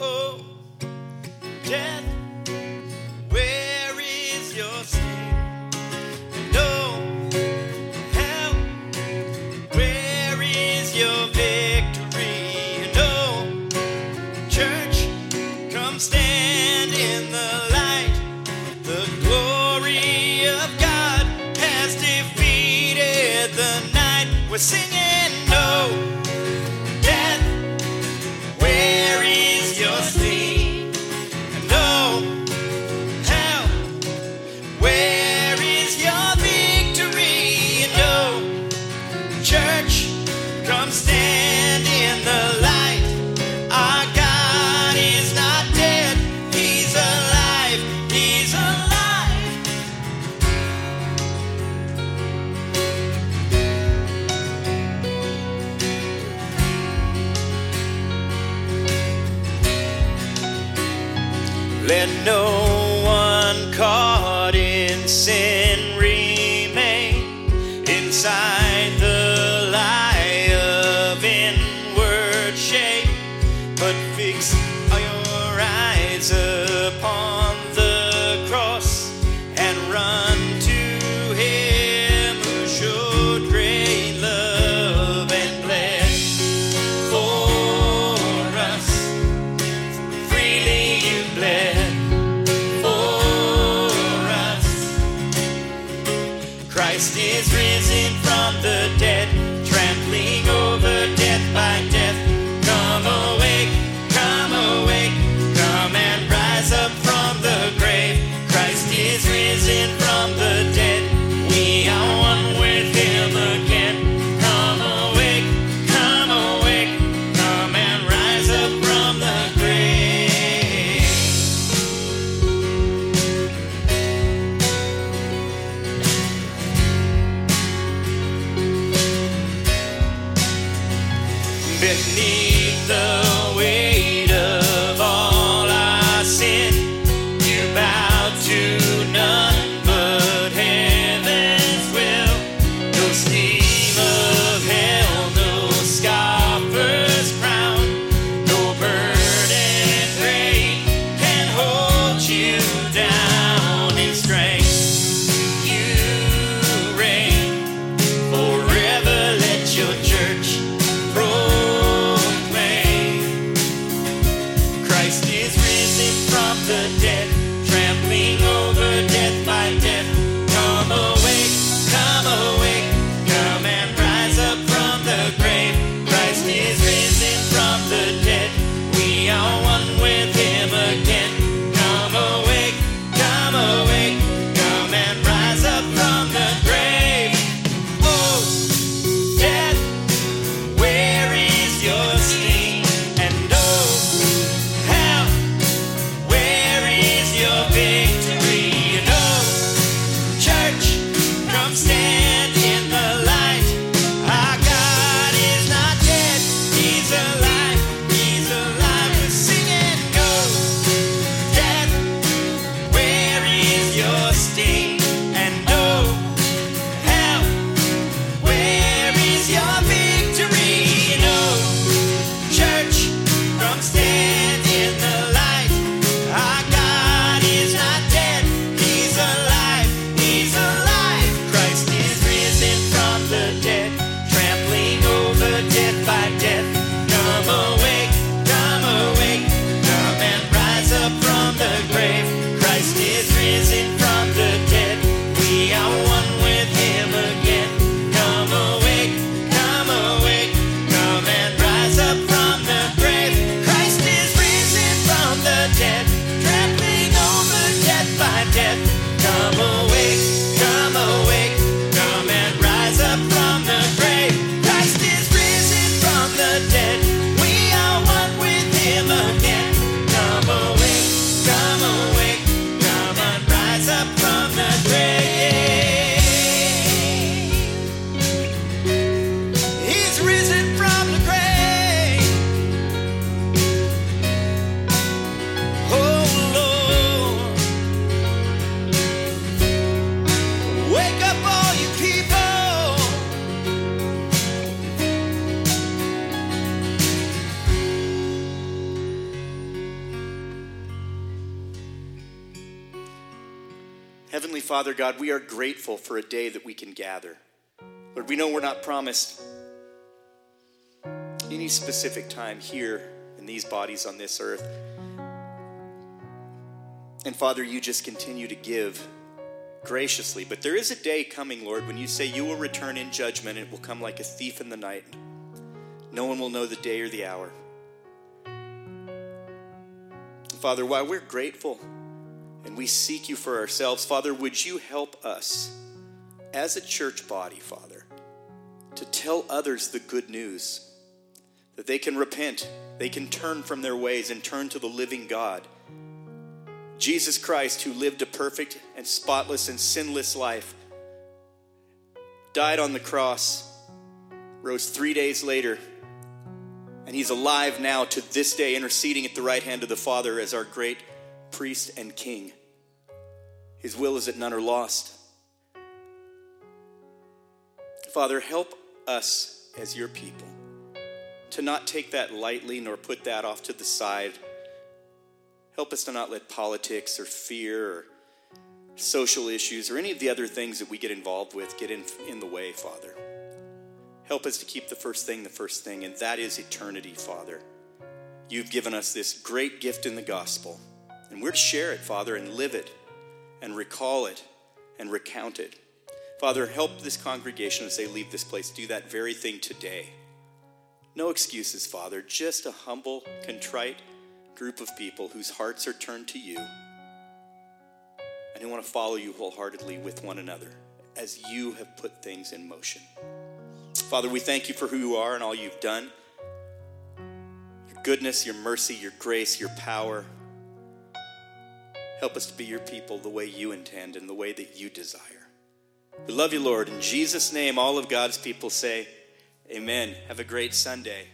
oh, death, where is your sting? No, hell, where is your victory? No, church, come stand in the light, the glory of God has defeated the night. We're singing. no Christ is risen from the dead. Heavenly Father, God, we are grateful for a day that we can gather. Lord, we know we're not promised any specific time here in these bodies on this earth. And Father, you just continue to give graciously. But there is a day coming, Lord, when you say you will return in judgment, and it will come like a thief in the night. No one will know the day or the hour. Father, while we're grateful and we seek you for ourselves, Father, would you help us as a church body, Father, to tell others the good news that they can repent, they can turn from their ways and turn to the living God. Jesus Christ, who lived a perfect and spotless and sinless life, died on the cross, rose three days later, and he's alive now to this day, interceding at the right hand of the Father as our great priest and king. His will is that none are lost. Father, help us as your people to not take that lightly nor put that off to the side. Help us to not let politics or fear or social issues or any of the other things that we get involved with get in, in the way, Father. Help us to keep the first thing the first thing, and that is eternity, Father. You've given us this great gift in the gospel, and we're to share it, Father, and live it, and recall it, and recount it. Father, help this congregation as they leave this place do that very thing today. No excuses, Father, just a humble, contrite group of people whose hearts are turned to you and who want to follow you wholeheartedly with one another as you have put things in motion. Father, we thank you for who you are and all you've done. Your goodness, your mercy, your grace, your power. Help us to be your people the way you intend and the way that you desire. We love you, Lord. In Jesus' name, all of God's people say, Amen. Have a great Sunday.